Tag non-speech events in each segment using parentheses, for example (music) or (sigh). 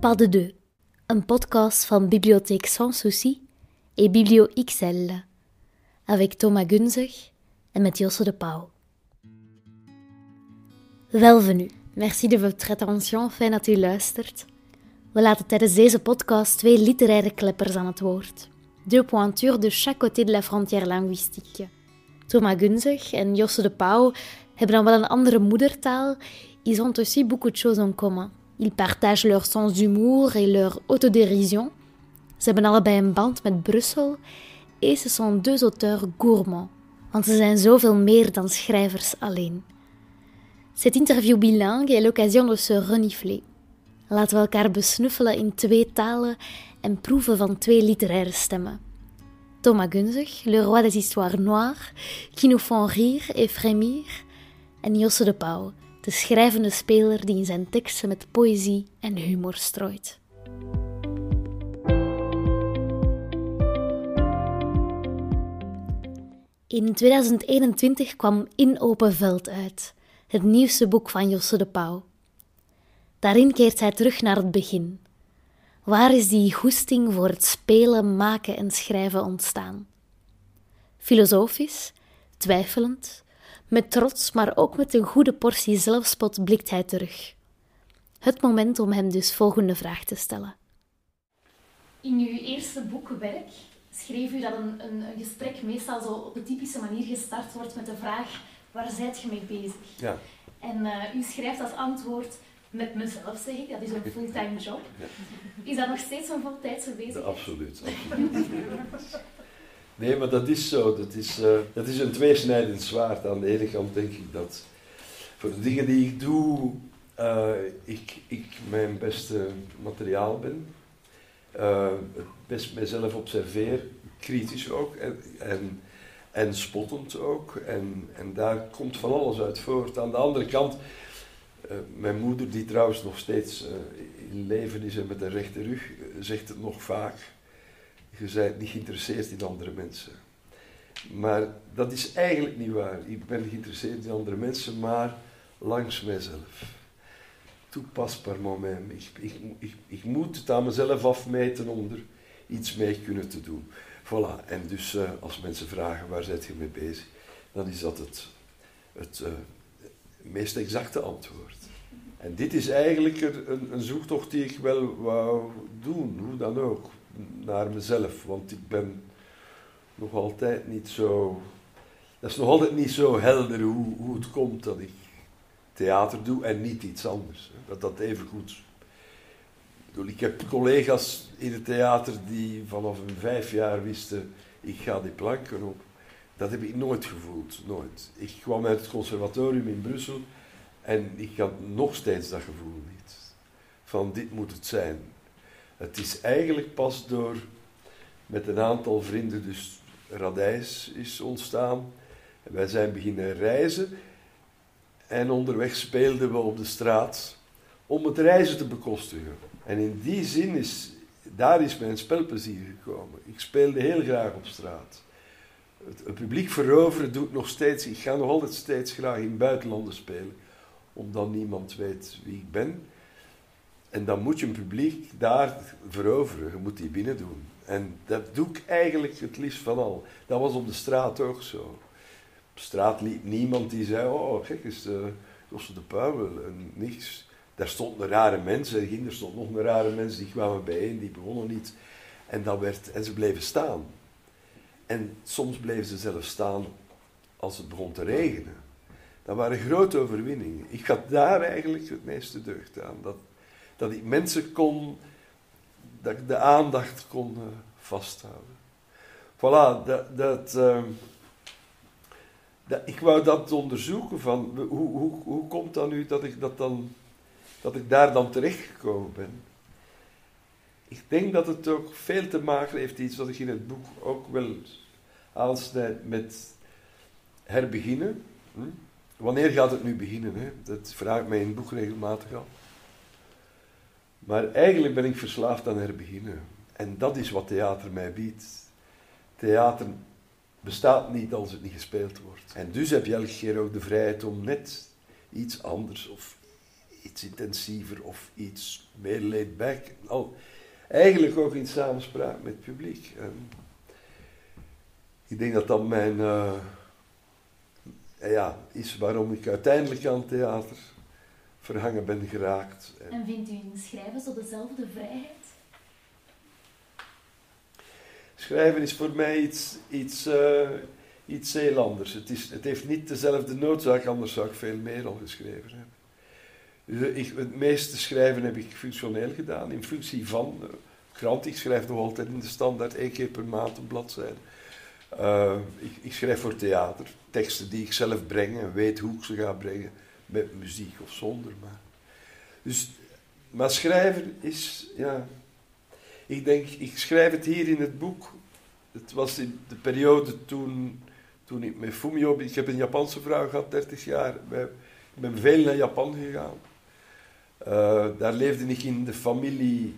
Pas de deux, un podcast van Bibliothèque Sans Souci et Biblio XL, avec Thomas Gunzig en met Josse de Pauw. Welvenu, merci de votre attention, fijn dat u luistert. We laten tijdens deze podcast twee literaire kleppers aan het woord. Deux pointures de chaque côté de la frontière linguistique. Thomas Gunzig en Josse de Pauw hebben dan wel een andere moedertaal, ils ont aussi beaucoup de choses en commun. Ils partagent leur sens d'humour et leur autodérision. Ze hebben allebei een band met Brussel et ce sont deux auteurs gourmands, want ze zijn zoveel meer dan schrijvers alleen. Cette interview bilingue est l'occasion de se renifler. Laten we elkaar besnuffelen in twee talen en proeven van twee literaire stemmen. Thomas Gunzig, le roi des histoires noires, qui nous font rire et frémir, en Josse de Pauw, de schrijvende speler die in zijn teksten met poëzie en humor strooit. In 2021 kwam In Open Veld uit, het nieuwste boek van Josse de Pauw. Daarin keert hij terug naar het begin. Waar is die goesting voor het spelen, maken en schrijven ontstaan? Filosofisch, twijfelend, met trots, maar ook met een goede portie zelfspot blikt hij terug. Het moment om hem dus volgende vraag te stellen. In uw eerste boekwerk schreef u dat een, een, een, gesprek meestal zo op de typische manier gestart wordt met de vraag: waar zijt je mee bezig? Ja. En uh, u schrijft als antwoord: met mezelf zeg ik, dat is een fulltime job. Is dat nog steeds een voltijdse bezigheid? Ja, absoluut. absoluut. (laughs) Nee, maar dat is zo. Dat is, uh, dat is een tweesnijdend zwaard. Aan de ene kant denk ik dat voor de dingen die ik doe, uh, ik, ik mijn beste materiaal ben. Uh, het best mezelf observeer, kritisch ook en, en, en spottend ook. En, en daar komt van alles uit voort. Aan de andere kant, mijn moeder, die trouwens nog steeds in leven is en met een rechte rug, zegt het nog vaak je bent niet geïnteresseerd in andere mensen. Maar dat is eigenlijk niet waar. Ik ben geïnteresseerd in andere mensen, maar langs mijzelf. Toepasbaar moment. Ik, ik, ik, moet het aan mezelf afmeten om er iets mee kunnen te doen. Voilà. En dus uh, als mensen vragen waar zit je mee bezig, dan is dat het, het uh, meest exacte antwoord. En dit is eigenlijk een, een zoektocht die ik wel wou doen, hoe dan ook naar mezelf. Want ik ben nog altijd niet zo. Dat is nog altijd niet zo helder hoe, hoe het komt dat ik theater doe en niet iets anders. Dat dat even goed. Ik heb collega's in het theater die vanaf een vijf jaar wisten: ik ga die planken op. Dat heb ik nooit gevoeld, nooit. Ik kwam uit het conservatorium in Brussel en ik had nog steeds dat gevoel niet. Van dit moet het zijn. Het is eigenlijk pas door met een aantal vrienden, dus Radijs is ontstaan. Wij zijn beginnen reizen en onderweg speelden we op de straat om het reizen te bekostigen. En in die zin is, daar is mijn spelplezier gekomen. Ik speelde heel graag op straat. Het, het publiek veroveren doet nog steeds, ik ga nog altijd steeds graag in buitenlanden spelen, omdat niemand weet wie ik ben. En dan moet je een publiek daar veroveren. Je moet die binnen doen. En dat doe ik eigenlijk het liefst van al. Dat was op de straat ook zo. Op straat liep niemand die zei: Oh, kijk eens, uh, Josse de Pauw. En niks. Daar stonden rare mensen. Er stond nog een rare mensen die kwamen bijeen, die begonnen niet. En, dat werd, en ze bleven staan. En soms bleven ze zelf staan als het begon te regenen. Dat waren grote overwinningen. Ik had daar eigenlijk het meeste deugd aan. Dat, dat ik mensen kon, dat ik de aandacht kon uh, vasthouden. Voilà, dat, dat, uh, dat, ik wou dat onderzoeken van hoe, hoe, hoe komt dat nu dat ik, dat, dan, dat ik daar dan terechtgekomen ben. Ik denk dat het ook veel te maken heeft, iets wat ik in het boek ook wel aansnijd met herbeginnen. Hm? Wanneer gaat het nu beginnen? Hè? Dat vraag ik mij in het boek regelmatig af. Maar eigenlijk ben ik verslaafd aan herbeginnen. En dat is wat theater mij biedt. Theater bestaat niet als het niet gespeeld wordt. En dus heb je elke keer ook de vrijheid om net iets anders of iets intensiever of iets meer laid back. Eigenlijk ook in samenspraak met het publiek. Ik denk dat dat mijn, uh, ja, is waarom ik uiteindelijk aan theater verhangen ben geraakt. En vindt u in schrijven zo dezelfde vrijheid? Schrijven is voor mij iets, iets, uh, iets heel anders. Het, is, het heeft niet dezelfde noodzaak, anders zou ik veel meer al geschreven hebben. Dus ik, het meeste schrijven heb ik functioneel gedaan, in functie van uh, krant. Ik schrijf nog altijd in de standaard één keer per maand een bladzijde. Uh, ik, ik, schrijf voor theater, teksten die ik zelf breng en weet hoe ik ze ga brengen, met muziek of zonder. Maar, dus, maar schrijven is, ja, ik denk, ik schrijf het hier in het boek. Het was in de periode toen, toen ik met Fumio, ik heb een Japanse vrouw gehad, 30 jaar, ik ben veel naar Japan gegaan. Uh, daar leefde ik in de familie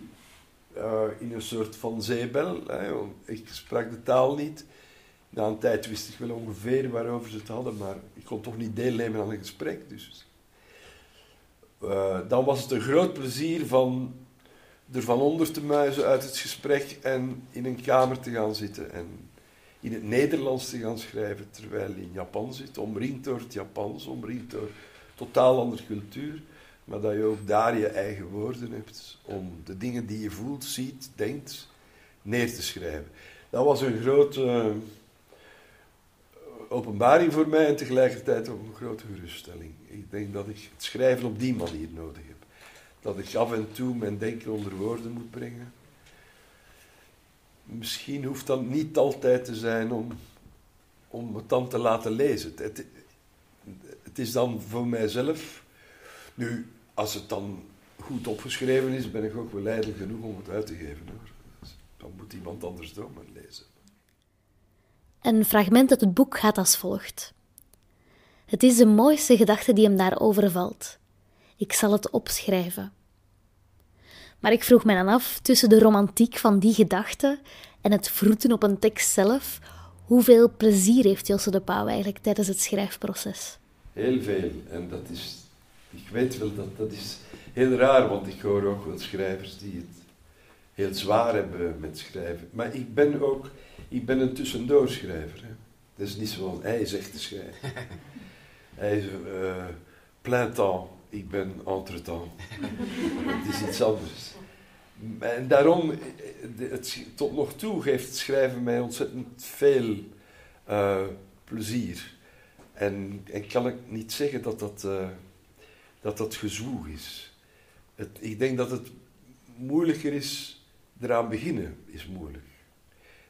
uh, in een soort van zeebel. Hè. Ik sprak de taal niet. Na een tijd wist ik wel ongeveer waarover ze het hadden, maar ik kon toch niet deelnemen aan een gesprek. Dus. Uh, dan was het een groot plezier van er van onder te muizen uit het gesprek en in een kamer te gaan zitten en in het Nederlands te gaan schrijven terwijl je in Japan zit, omringd door het Japans, omringd door totaal andere cultuur, maar dat je ook daar je eigen woorden hebt om de dingen die je voelt, ziet, denkt, neer te schrijven. Dat was een grote openbaring voor mij en tegelijkertijd ook een grote geruststelling. Ik denk dat ik het schrijven op die manier nodig heb dat ik af en toe mijn denken onder woorden moet brengen. Misschien hoeft dat niet altijd te zijn om, om het dan te laten lezen. Het, het is dan voor mijzelf. Nu, als het dan goed opgeschreven is, ben ik ook wel leidelijk genoeg om het uit te geven. Hoor. Dus dan moet iemand anders door maar lezen. Een fragment uit het boek gaat als volgt. Het is de mooiste gedachte die hem daarover valt. Ik zal het opschrijven. Maar ik vroeg me dan af, tussen de romantiek van die gedachte en het vroeten op een tekst zelf, hoeveel plezier heeft Josse de Pauw eigenlijk tijdens het schrijfproces? Heel veel. En dat is, ik weet wel dat dat is heel raar, want ik hoor ook wel schrijvers die het heel zwaar hebben met schrijven. Maar ik ben ook, ik ben een tussendoorschrijver. Hè. Dat is niet zoals hij zegt te schrijven. (laughs) hij is uh, plein temps ik ben entre-temps. (laughs) het is iets anders. En daarom, het, tot nog toe geeft het schrijven mij ontzettend veel uh, plezier. En, en kan ik niet zeggen dat dat, uh, dat, dat gezwoeg is. Het, ik denk dat het moeilijker is, eraan beginnen is moeilijk.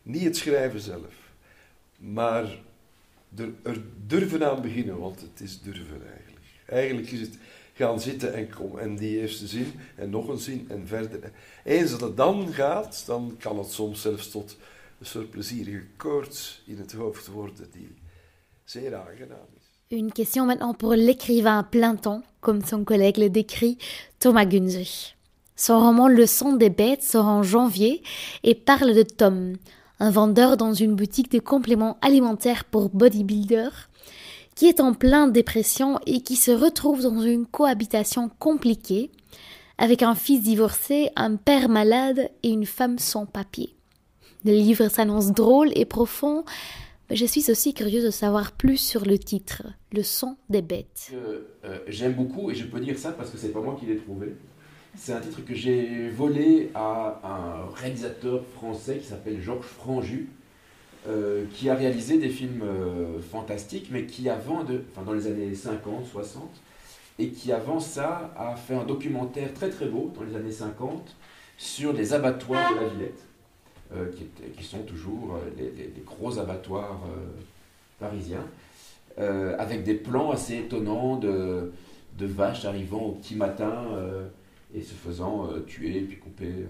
Niet het schrijven zelf, maar er, durven aan beginnen, want het is durven eigenlijk. Eigenlijk is het gaan zitten en, kom, en die eerste zin en nog een zin en verder. Eens dat het dan gaat, dan kan het soms zelfs tot een soort plezierige koorts in het hoofd worden die zeer aangenaam is. Une question maintenant pour l'écrivain à plein temps, comme son collègue le décrit, Thomas Gunzig. Son roman Le son des bêtes sort en janvier et parle de Tom, un vendeur dans une boutique de compléments alimentaires pour bodybuilders qui est en pleine dépression et qui se retrouve dans une cohabitation compliquée avec un fils divorcé, un père malade et une femme sans papier. Le livre s'annonce drôle et profond, mais je suis aussi curieuse de savoir plus sur le titre, Le son des bêtes. Euh, J'aime beaucoup, et je peux dire ça parce que c'est pas moi qui l'ai trouvé. C'est un titre que j'ai volé à un réalisateur français qui s'appelle Georges Franju, euh, qui a réalisé des films euh, fantastiques, mais qui avant, de, enfin dans les années 50, 60, et qui avant ça a fait un documentaire très très beau dans les années 50 sur les abattoirs de la Villette, euh, qui, sont toujours les, gros abattoirs parisiens, avec des plans assez étonnants de, vaches arrivant au petit matin et se faisant tuer puis couper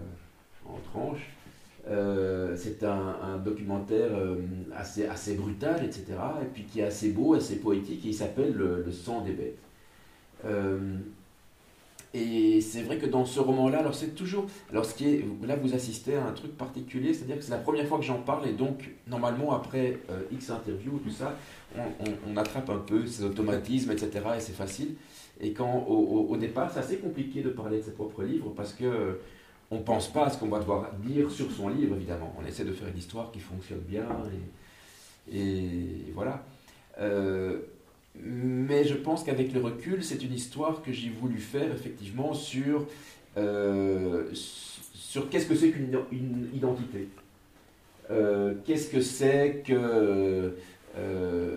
en tranches. Euh, c'est un, documentaire euh, assez, assez brutal, etc. Et puis qui est assez beau, assez poétique, et il s'appelle le, sang des bêtes. Euh, et c'est vrai que dans ce roman-là, alors c'est toujours. Alors est. Là, vous assistez à un truc particulier, c'est-à-dire que c'est la première fois que j'en parle, et donc, normalement, après euh, X interviews, tout ça, on, attrape un peu ces automatismes, etc., et c'est facile. Et quand, au, départ, c'est assez compliqué de parler de ses propres livres, parce que on ne pense pas à ce qu'on va devoir dire sur son livre, évidemment. On essaie de faire une histoire qui fonctionne bien, et, voilà. Euh, mais je pense qu'avec le recul, c'est une histoire que j'ai voulu faire effectivement sur, euh, sur qu'est-ce que c'est qu'une une identité. Euh, qu'est-ce que c'est que euh,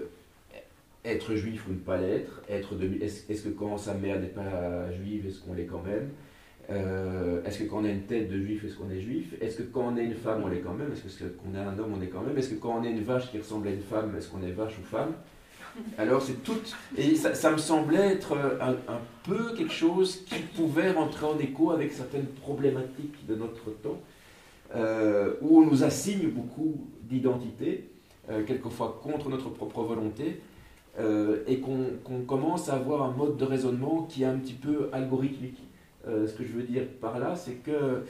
être juif ou ne pas l'être être est-ce, est que quand sa mère n'est pas juive, est-ce qu'on l'est quand même? Est-ce que quand on a une tête de juif, est-ce qu'on est juif? Est-ce que quand on est une femme, on l'est quand même? Est-ce que quand on est un homme, on est quand même? Est-ce que quand on est une vache qui ressemble à une femme, est-ce qu'on est vache ou femme? Alors c'est tout, et ça, me semblait être un, peu quelque chose qui pouvait rentrer en écho avec certaines problématiques de notre temps, euh, où on nous assigne beaucoup d'identités, euh, quelquefois contre notre propre volonté, euh, et qu'on commence à avoir un mode de raisonnement qui est un petit peu algorithmique. ce que je veux dire par là, c'est que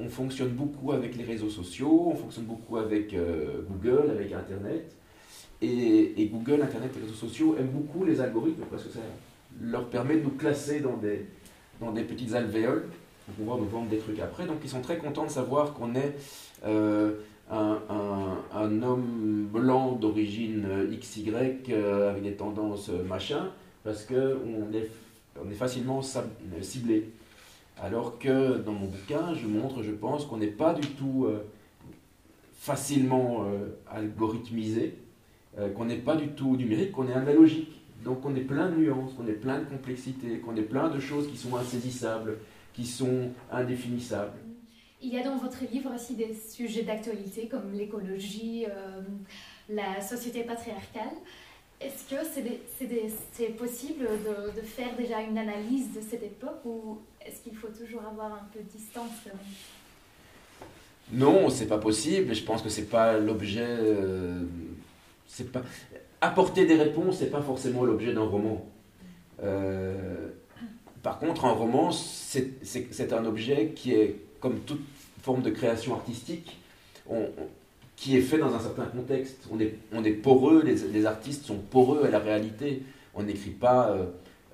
on fonctionne beaucoup avec les réseaux sociaux, on fonctionne beaucoup avec Google, avec Internet. Et, Google, Internet et les réseaux sociaux aiment beaucoup les algorithmes parce que ça leur permet de nous classer dans des, dans des petites alvéoles pour pouvoir nous vendre des trucs après. Donc ils sont très contents de savoir qu'on est euh, un, homme blanc d'origine XY euh, avec des tendances machin parce qu'on est, facilement ciblé. Alors que dans mon bouquin, je montre, je pense, qu'on n'est pas du tout euh, facilement algorithmisé euh, qu'on n'est pas du tout numérique, qu'on est analogique. Donc on est plein de nuances, qu'on est plein de complexité, qu'on est plein de choses qui sont insaisissables, qui sont indéfinissables. Il y a dans votre livre aussi des sujets d'actualité comme l'écologie, euh, la société patriarcale. Est-ce que c'est possible de, faire déjà une analyse de cette époque ou est-ce qu'il faut toujours avoir un peu de distance Non, c'est pas possible. Je pense que c'est pas l'objet euh, pas apporter des réponses, c'est pas forcément l'objet d'un roman. Euh, par contre, un roman, c'est un objet qui est, comme toute forme de création artistique, qui est fait dans un certain contexte. On est, on est poreux, les, artistes sont poreux à la réalité. On n'écrit pas euh,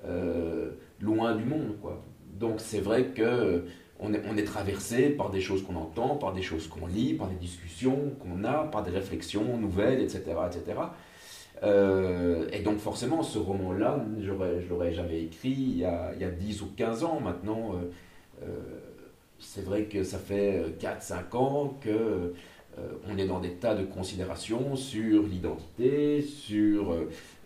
euh, loin du monde. Quoi. Donc c'est vrai que on est, on est, traversé par des choses qu'on entend, par des choses qu'on lit, par des discussions qu'on a, par des réflexions nouvelles, etc. etc. Euh, et donc forcément, ce roman-là, je ne l'aurais jamais écrit il y, a, il y, a, 10 ou 15 ans. Maintenant, euh, euh, c'est vrai que ça fait 4-5 ans que on est dans des tas de considérations sur l'identité, sur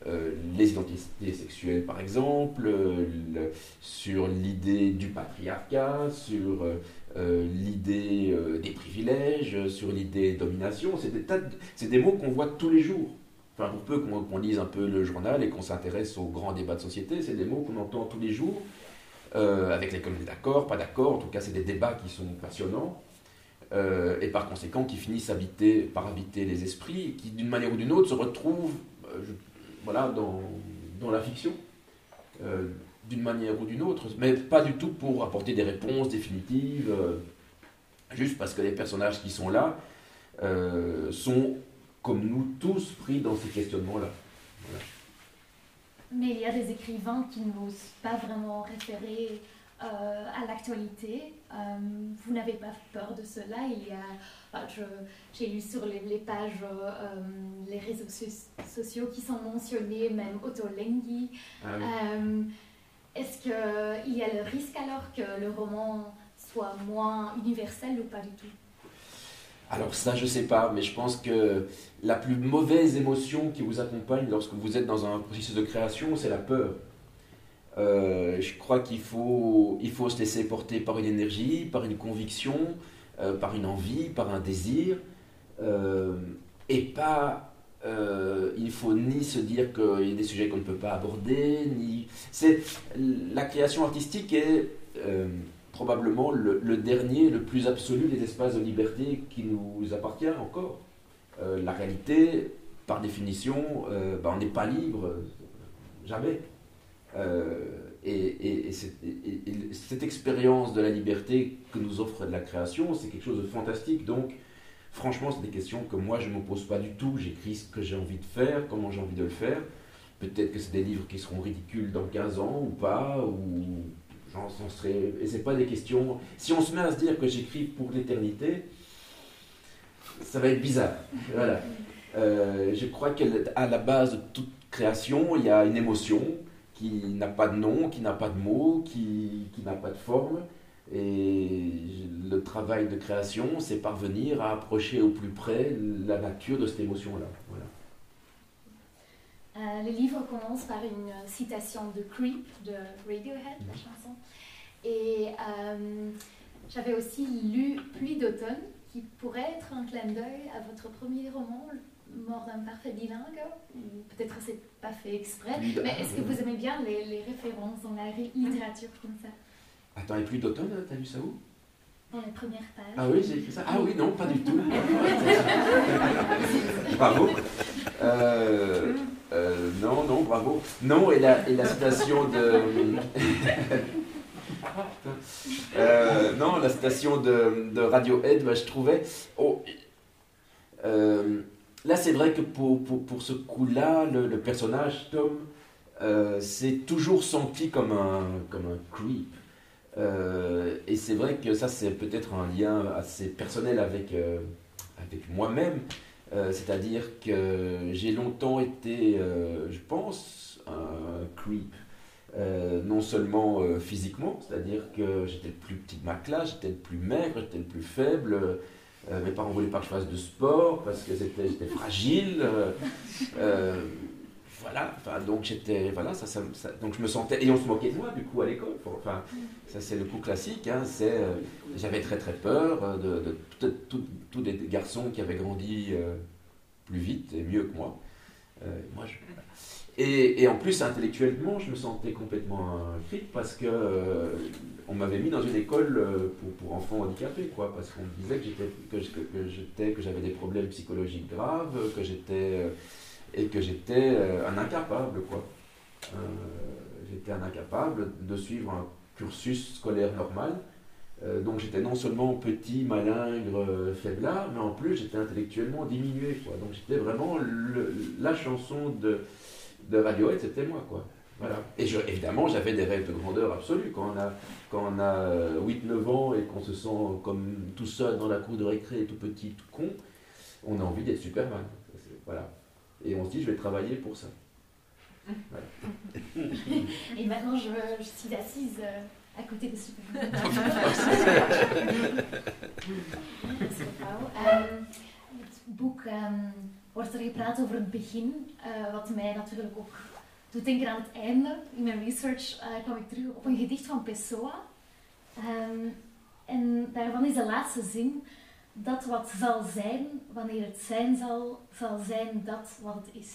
euh, les identités sexuelles par exemple, euh, sur l'idée du patriarcat, sur euh, l'idée des privilèges, sur l'idée domination. C'est des, des mots qu'on voit tous les jours. Enfin, pour peu qu'on lise un peu le journal et qu'on s'intéresse aux grands débats de société, c'est des mots qu'on entend tous les jours, avec lesquels on est d'accord, pas d'accord. En tout cas, c'est des débats qui sont passionnants. et par conséquent qui finissent habiter, par habiter les esprits, qui d'une manière ou d'une autre se retrouvent, voilà, dans, la fiction, euh, d'une manière ou d'une autre, mais pas du tout pour apporter des réponses définitives, euh, juste parce que les personnages qui sont là euh, sont, comme nous tous, pris dans ces questionnements-là. Mais il y a des écrivains qui n'osent pas vraiment référer euh, à l'actualité. Euh, vous n'avez pas peur de cela? Il y a, j'ai lu sur les, pages, euh, les réseaux sociaux qui sont mentionnés, même Otolenghi. Ah est-ce qu'il y a le risque alors que le roman soit moins universel ou pas du tout? Alors ça, je sais pas, mais je pense que la plus mauvaise émotion qui vous accompagne lorsque vous êtes dans un processus de création, c'est la peur. Euh, je crois qu'il faut, il faut se laisser porter par une énergie, par une conviction, euh, par une envie, par un désir, euh, et pas. il faut ni se dire qu'il y a des sujets qu'on ne peut pas aborder, ni. C'est la création artistique est probablement le, dernier, le plus absolu des espaces de liberté qui nous appartient encore. la réalité, par définition, ben, on n'est pas libre, jamais. Euh, et, cette expérience de la liberté que nous offre la création, c'est quelque chose de fantastique. Donc, franchement, c'est des questions que moi, je ne me pose pas du tout. J'écris ce que j'ai envie de faire, comment j'ai envie de le faire. Peut-être que c'est des livres qui seront ridicules dans 15 ans ou pas, ou j'en serais... Et c'est pas des questions... Si on se met à se dire que j'écris pour l'éternité, ça va être bizarre. Voilà. Euh, je crois qu'à la base de toute création, il y a une émotion qui n'a pas de nom, qui n'a pas de mots, qui, qui n'a pas de forme. Et le travail de création, c'est parvenir à approcher au plus près la nature de cette émotion-là. Voilà. Euh, le livre commence par une citation de Creep de Radiohead, la chanson. Et euh, j'avais aussi lu Pluie d'automne, qui pourrait être un clin d'œil à votre premier roman, Mort d'un parfait bilingue. Peut-être que c'est pas fait exprès, mais est-ce que vous aimez bien les, les références dans la littérature comme ça? Attends, et Pluie d'automne, t'as lu ça où? Dans les premières pages. Ah oui, j'ai écrit ça. Ah oui, non, pas du tout. (laughs) (laughs) Bravo. Euh, euh, bravo. Non, et la, et la citation de. (laughs) Euh, non, la citation de, de Radiohead, bah, je trouvais. Oh, là, c'est vrai que pour, pour, pour ce coup-là, le, personnage, Tom, s'est toujours senti comme un, comme un creep. et c'est vrai que ça, c'est peut-être un lien assez personnel avec, avec moi-même. Euh, c'est-à-dire que j'ai longtemps été, euh, je pense, un creep. Euh, non seulement physiquement, c'est-à-dire que j'étais le plus petit de ma classe, j'étais le plus maigre, j'étais le plus faible. mes parents voulaient pas que je fasse de sport parce que j'étais fragile voilà, donc j'étais, voilà, donc je me sentais, et on se moquait de moi du coup à l'école, enfin, ça c'est le coup classique, hein, euh, j'avais très très peur euh, de, tous des garçons qui avaient grandi euh, plus vite et mieux que moi. et, en plus, intellectuellement, je me sentais complètement crit parce que on m'avait mis dans une école pour, enfants handicapés, quoi, parce qu'on me disait que, j'étais, que j'avais des problèmes psychologiques graves, que j'étais et que j'étais euh, un incapable, quoi. Euh, j'étais un incapable de suivre un cursus scolaire normal. Euh, donc j'étais non seulement petit, malingre, faiblard, mais en plus j'étais intellectuellement diminué. Quoi. Donc j'étais vraiment la chanson de, de Radiohead, c'était moi. Quoi. Voilà. Et je, évidemment, j'avais des rêves de grandeur absolue. Quand on a, quand on a 8-9 ans et qu'on se sent comme tout seul dans la cour de récré, tout petit, tout con, on a envie d'être Superman. Voilà. Et on se dit, je vais travailler pour ça. Et maintenant, je, je suis assise euh, à côté de Superman. (laughs) het boek um, wordt er gepraat over het begin, uh, wat mij natuurlijk ook doet denken aan het einde. In mijn research uh, kwam ik terug op een gedicht van Pessoa. Um, en daarvan is de laatste zin dat wat zal zijn, wanneer het zijn zal, zal zijn dat wat het is.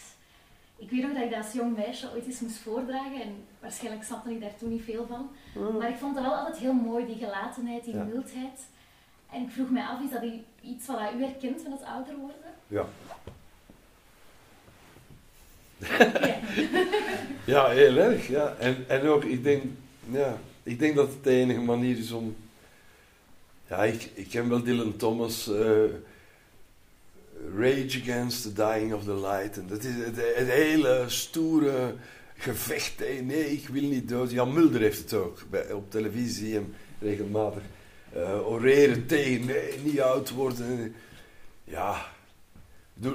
Ik weet nog dat ik dat als jong meisje ooit eens moest voordragen en waarschijnlijk snapte ik daar toen niet veel van. Mm. Maar ik vond het wel altijd heel mooi, die gelatenheid, die mildheid. En ik vroeg mij af, is dat iets wat u herkent van het ouder worden? Ja. (laughs) ja, heel erg. Ja. En, en ook, ik denk, ja, ik denk dat het de enige manier is om ja, ik, ik ken wel Dylan Thomas. Uh, Rage Against the Dying of the Light. En dat is het, hele stoere gevecht. Hey, nee, ik wil niet dood. Jan Mulder heeft het ook op televisie en regelmatig. Uh, oreren tegen, nee, niet oud worden. Ja,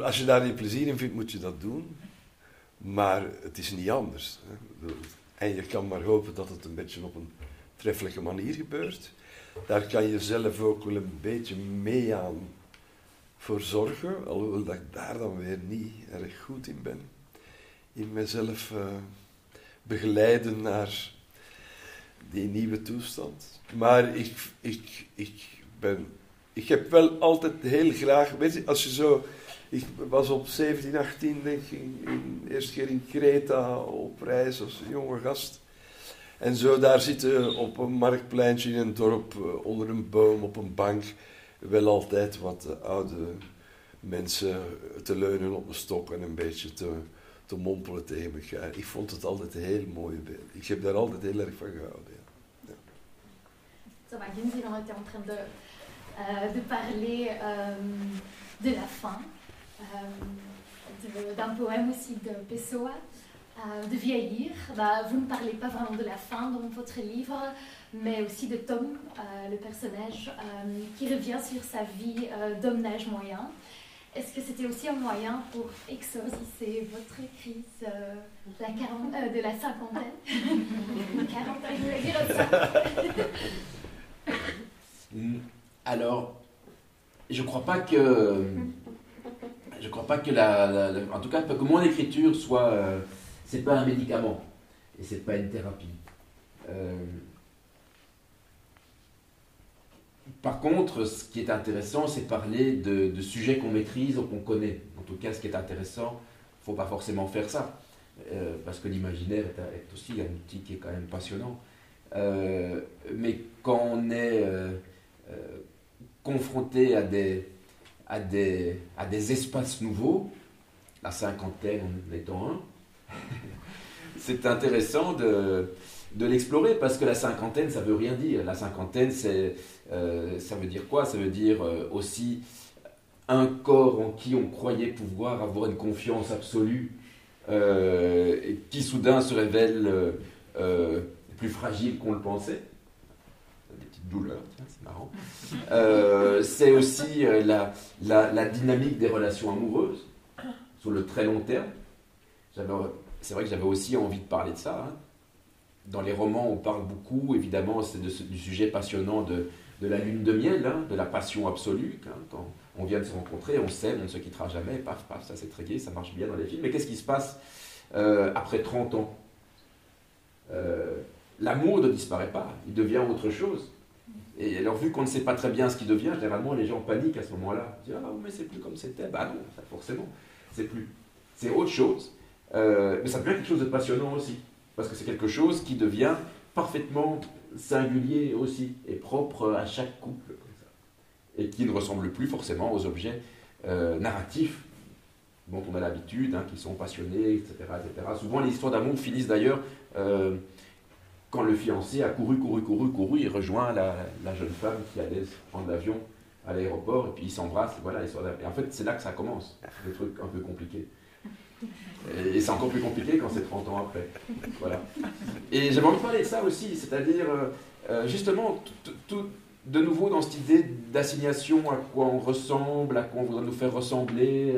als je daar je plezier in vindt, moet je dat doen. Maar het is niet anders. Hè. En je kan maar hopen dat het een beetje op een treffelijke manier gebeurt daar kan je zelf ook wel een beetje mee aan voor zorgen, alhoewel dat ik daar dan weer niet erg goed in ben. In mezelf uh, begeleiden naar die nieuwe toestand. Maar ik, ik, ik, ben, ik heb wel altijd heel graag, weet je, als je zo, ik was op 17, 18 denk ik, in, eerste keer in Kreta op reis als jonge gast. En zo daar zitten op een marktpleintje in een dorp, eh, onder een boom, op een bank, wel altijd wat oude mensen te leunen op een stok en een beetje te, te mompelen tegen elkaar. Ik vond het altijd een heel mooie beeld. Ik heb daar altijd heel erg van gehouden. Ja. Ça McKinsey, on était train de, de parler euh, de la fin, euh, d'un poème aussi de Pessoa, de vieillir. Bah, vous ne parlez pas vraiment de la fin dans votre livre, mais aussi de Tom, euh, le personnage, euh, qui revient sur sa vie d'homme d'âge moyen. Est-ce que c'était aussi un moyen pour exorciser votre crise la de la cinquantaine? (laughs) Quarantaine, je dire ça. Alors, je crois pas que. Je crois pas que la. en tout cas, que mon écriture soit. C'est pas un médicament. Et c'est pas une thérapie. Par contre, ce qui est intéressant, c'est parler de, sujets qu'on maîtrise ou qu'on connaît. En tout cas, ce qui est intéressant, faut pas forcément faire ça, euh, parce que l'imaginaire est, aussi un outil qui est quand même passionnant. Euh, mais quand on est euh, confronté à des, à, des, à des espaces nouveaux, la cinquantaine en étant un, (laughs) c'est intéressant de, l'explorer, parce que la cinquantaine, ça veut rien dire. La cinquantaine, euh, ça veut dire quoi? Ça veut dire euh, aussi un corps en qui on croyait pouvoir avoir une confiance absolue, euh, et qui soudain se révèle plus fragile qu'on le pensait. Des petites douleurs, c'est marrant. c'est aussi la, dynamique des relations amoureuses sur le très long terme. C'est vrai que j'avais aussi envie de parler de ça. Hein. Dans les romans, on parle beaucoup, évidemment, c'est du sujet passionnant de, la lune de miel, hein, de la passion absolue. Quand on vient de se rencontrer, on s'aime, on ne se quittera jamais, paf, paf, ça c'est très gai, ça marche bien dans les films. Mais qu'est-ce qui se passe euh, après 30 ans? Euh, L'amour ne disparaît pas, il devient autre chose. Et alors, vu qu'on ne sait pas très bien ce qui devient, généralement les gens paniquent à ce moment-là. Ils disent Ah, mais c'est plus comme c'était. Bah non, forcément, c'est plus. C'est autre chose. Euh, mais ça devient quelque chose de passionnant aussi. Parce que c'est quelque chose qui devient parfaitement singulier aussi et propre à chaque couple, et qui ne ressemble plus forcément aux objets euh, narratifs dont on a l'habitude, hein, qui sont passionnés, etc., etc. Souvent, les histoires d'amour finissent d'ailleurs euh, quand le fiancé a couru, couru, couru, couru, il rejoint la, jeune femme qui allait prendre l'avion à l'aéroport, et puis ils s'embrassent, voilà l'histoire Et en fait, c'est là que ça commence, des trucs un peu compliqués. Et c'est encore plus compliqué quand c'est 30 ans après. Voilà. Et j'avais envie de parler de ça aussi, c'est-à-dire euh, euh, justement, tout, de nouveau dans cette idée d'assignation à quoi on ressemble, à quoi on voudrait nous faire ressembler.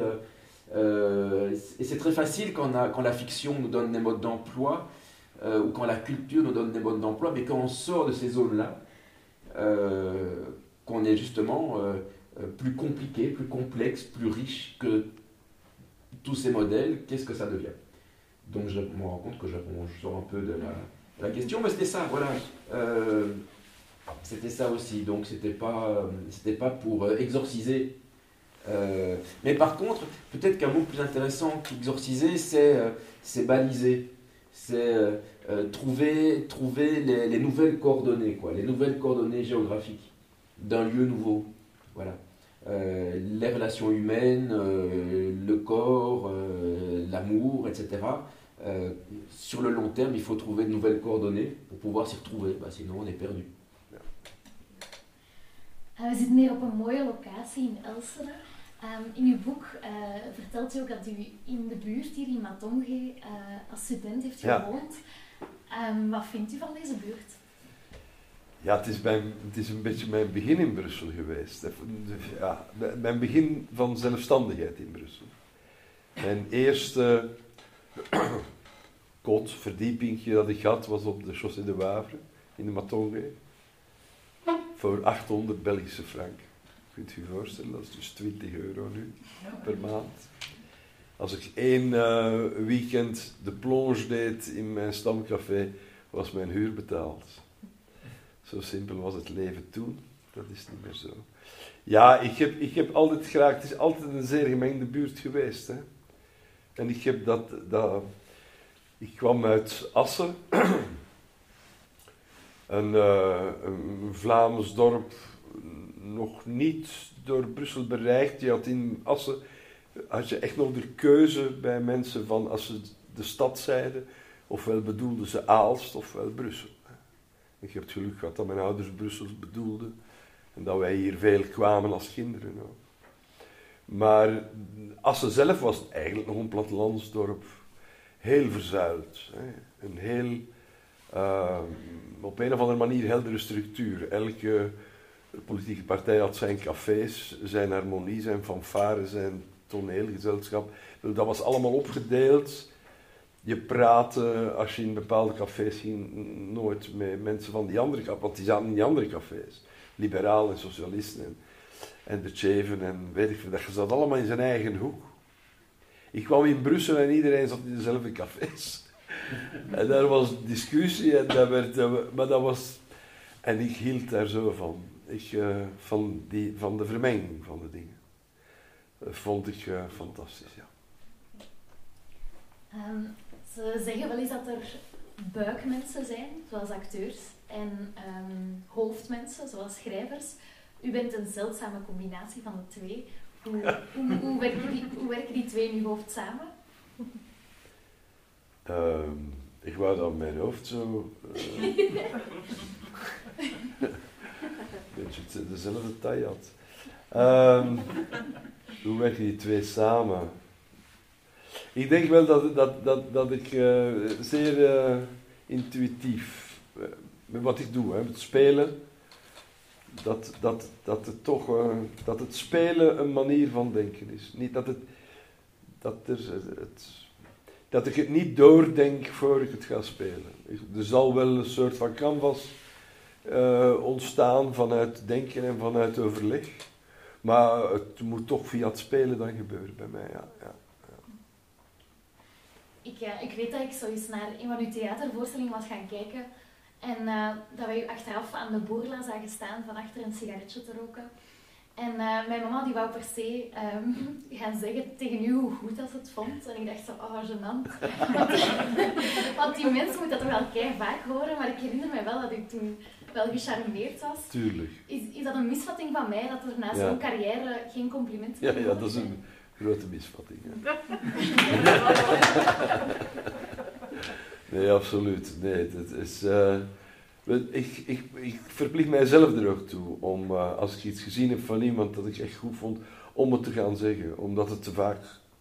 Euh, et c'est très facile quand, quand, la fiction nous donne des modes d'emploi, ou quand la culture nous donne des modes d'emploi, mais quand on sort de ces zones-là, qu'on est justement plus compliqué, plus complexe, plus riche que tous ces modèles, qu'est-ce que ça devient? Donc je me rends compte que je, sors un peu de la, question, mais c'était ça, voilà. Euh, c'était ça aussi, donc c'était pas, c'était pas pour euh, exorciser. Euh, mais par contre, peut-être qu'un mot plus intéressant qu'exorciser, c'est, c'est baliser. C'est trouver, trouver les, les, nouvelles coordonnées, quoi, les nouvelles coordonnées géographiques d'un lieu nouveau. Voilà. Euh, les relations humaines, euh, le corps, euh, l'amour, etc. sur le long terme, il faut trouver de nouvelles coordonnées pour pouvoir s'y retrouver, bah, sinon on est perdu. we zitten hier op een mooie locatie in Elsere. Um, in uw boek uh, vertelt u ook dat u in de buurt hier in Matonge uh, als student heeft gewoond. Ja. Um, wat vindt u van deze buurt? Ja, het is, mijn, het is een beetje mijn begin in Brussel geweest. Ja, mijn begin van zelfstandigheid in Brussel. Mijn eerste (clears throat) kot, verdiepingje dat ik had, was op de Chaussée de Wavre in de Matonge. Voor 800 Belgische frank. Kunt u je voorstellen, dat is dus 20 euro nu per maand. Als ik één uh, weekend de plonge deed in mijn stamcafé, was mijn huur betaald. Zo simpel was het leven toen. Dat is niet meer zo. Ja, ik heb, ik heb altijd graag... Het is altijd een zeer gemengde buurt geweest. Hè. En ik heb dat... dat ik kwam uit Assen. (clears throat) een, uh, een Vlaams dorp nog niet door Brussel bereikt. Je had in Assen had je echt nog de keuze bij mensen van als ze de stad zeiden, ofwel bedoelden ze Aalst ofwel Brussel. Ik heb het geluk gehad dat mijn ouders Brussel bedoelden en dat wij hier veel kwamen als kinderen. Maar Assen zelf was eigenlijk nog een plattelandsdorp, heel verzuild. Hè. Een heel, uh, op een of andere manier heldere structuur. Elke politieke partij had zijn cafés, zijn harmonie, zijn fanfare, zijn toneelgezelschap. Dat was allemaal opgedeeld. Je praatte, als je in bepaalde cafés ging, nooit met mensen van die andere cafés, want die zaten in die andere cafés. Liberalen en socialisten en, en de Cheven en weet ik veel. Dat zat allemaal in zijn eigen hoek. Ik kwam in Brussel en iedereen zat in dezelfde cafés. (laughs) en daar was discussie en dat werd, maar dat was... En ik hield daar zo van. Ik, uh, van, die, van de vermenging van de dingen. Dat vond ik uh, fantastisch, ja. Um, ze zeggen wel eens dat er buikmensen zijn, zoals acteurs, en um, hoofdmensen, zoals schrijvers. U bent een zeldzame combinatie van de twee. Hoe, (laughs) hoe, hoe, werken, die, hoe werken die twee in uw hoofd samen? Um, ik wou dat mijn hoofd zo. Uh, (laughs) beetje dezelfde taille had. Um, hoe werken die twee samen? Ik denk wel dat, dat, dat, dat ik uh, zeer uh, intuïtief, uh, met wat ik doe, hè, met spelen, dat, dat, dat, het toch, dat het spelen een manier van denken is. Niet dat, het, dat, er, het, dat ik het niet doordenk voor ik het ga spelen. Er zal wel een soort van canvas ontstaan vanuit denken en vanuit overleg. Maar het moet toch via het spelen dan gebeuren bij mij, ja. ja, Ik, uh, ik weet dat ik zoiets naar een van uw theatervoorstellingen was gaan kijken. En uh, dat wij u achteraf aan de boerla zagen staan van achter een sigaretje te roken. En uh, mijn mama die wou per se um, (laughs) gaan zeggen tegen u hoe goed dat ze het vond. En ik dacht zo, oh, gênant. want, (laughs) want die mensen moeten dat toch wel keihard vaak horen. Maar ik herinner me wel dat ik toen wel gecharmeerd was. Tuurlijk. Is, is dat een misvatting van mij, dat er na zo'n carrière geen complimenten Ja, ja, dat is een grote misvatting. (laughs) nee, absoluut. Nee, dat is... Uh, ik, ik, ik verplicht mijzelf er ook toe om, uh, als ik iets gezien heb van iemand dat ik echt goed vond, om het te gaan zeggen. Omdat het te vaak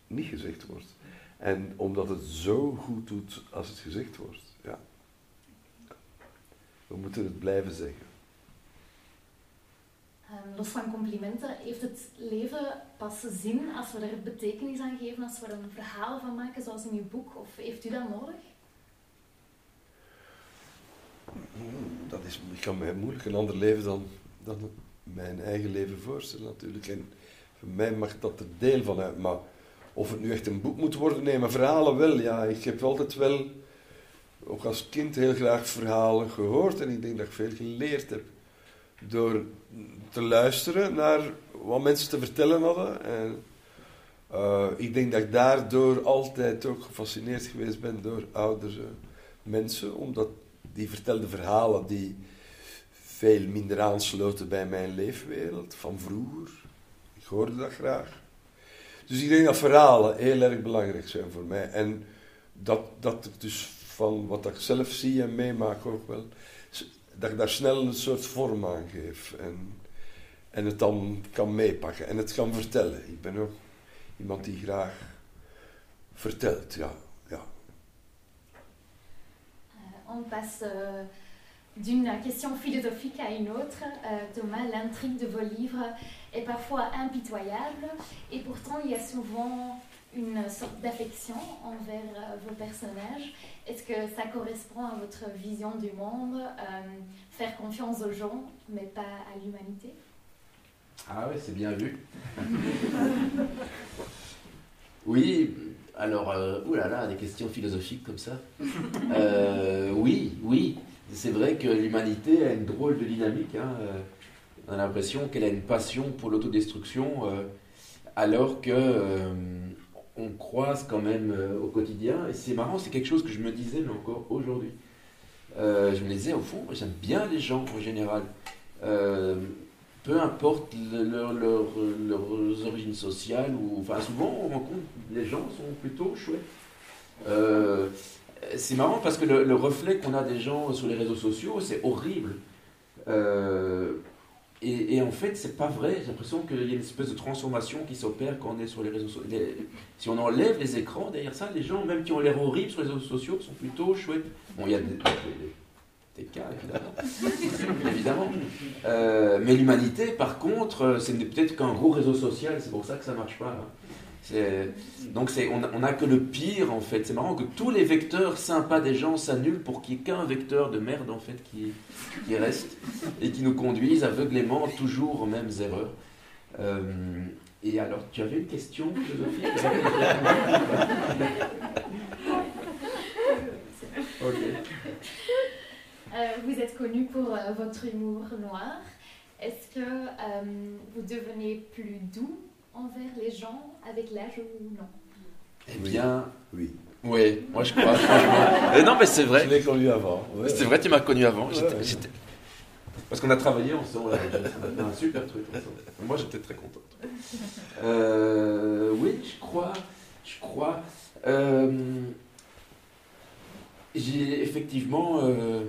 niet gezegd wordt. En omdat het zo goed doet als het gezegd wordt. Ja. We moeten het blijven zeggen. Um, los van complimenten, heeft het leven pas zin als we er betekenis aan geven, als we er een verhaal van maken, zoals in uw boek? Of heeft u dat nodig? Dat is, ik kan mij moeilijk een ander leven dan, dan mijn eigen leven voorstellen natuurlijk. En voor mij mag dat er deel van uit. Maar of het nu echt een boek moet worden, nee, maar verhalen wel. Ja, ik heb altijd wel ook als kind heel graag verhalen gehoord en ik denk dat ik veel geleerd heb door te luisteren naar wat mensen te vertellen hadden. En, uh, ik denk dat ik daardoor altijd ook gefascineerd geweest ben door oudere mensen, omdat die vertelden verhalen die veel minder aansloten bij mijn leefwereld van vroeger. Ik hoorde dat graag. Dus ik denk dat verhalen heel erg belangrijk zijn voor mij. En dat, dat ik dus van wat ik zelf zie en meemaak ook wel, dat ik daar snel een soort vorm aan geef en, en het dan kan meepakken en het kan vertellen. Ik ben ook iemand die graag vertelt, ja. ja. Uh, on passe uh, d'une question philosophique à une autre. Uh, Thomas, l'intrigue de vos livres est parfois impitoyable et pourtant il y a souvent une sorte d'affection envers euh, vos personnages. Est-ce que ça correspond à votre vision du monde euh, Faire confiance aux gens, mais pas à l'humanité? Ah oui, c'est bien vu. (laughs) oui, alors, euh, oulala, des questions philosophiques comme ça. Euh, oui, oui, c'est vrai que l'humanité a une drôle de dynamique. Hein, on a l'impression qu'elle a une passion pour l'autodestruction, alors que on croise quand même euh, au quotidien. Et c'est marrant, c'est quelque chose que je me disais, mais encore aujourd'hui. Euh, je me disais, au fond, j'aime bien les gens en général. Euh, peu importe leur, leurs origines sociales, ou, enfin souvent on rencontre les gens sont plutôt chouettes. C'est marrant parce que le, reflet qu'on a des gens sur les réseaux sociaux, c'est horrible. Et, en fait, c'est pas vrai. J'ai l'impression qu'il y a une espèce de transformation qui s'opère quand on est sur les réseaux sociaux. Si on enlève les écrans, derrière ça, les gens, même qui ont l'air horribles sur les réseaux sociaux, sont plutôt chouettes. Bon, il y a des, des cas, évidemment. (laughs) évidemment. Euh, mais l'humanité, par contre, ce n'est peut-être qu'un gros réseau social, c'est pour ça que ça marche pas. Donc on n'a que le pire en fait. C'est marrant que tous les vecteurs sympas des gens s'annulent pour qu'il n'y ait qu'un vecteur de merde en fait qui, qui, reste et qui nous conduise aveuglément toujours aux mêmes erreurs. Euh, et alors, tu avais une question philosophique euh, vous êtes connu pour euh, votre humour noir. Est-ce que vous devenez plus doux envers les gens avec l'âge ou non Eh bien, oui. Oui, moi je crois, franchement. (laughs) non, mais c'est vrai. Je l'ai connu avant. c'est vrai, tu m'as connu avant. Parce qu'on a travaillé ensemble, on a un super truc ensemble. Moi j'étais très content. Euh, oui, je crois, je crois. Euh, j'ai effectivement, euh,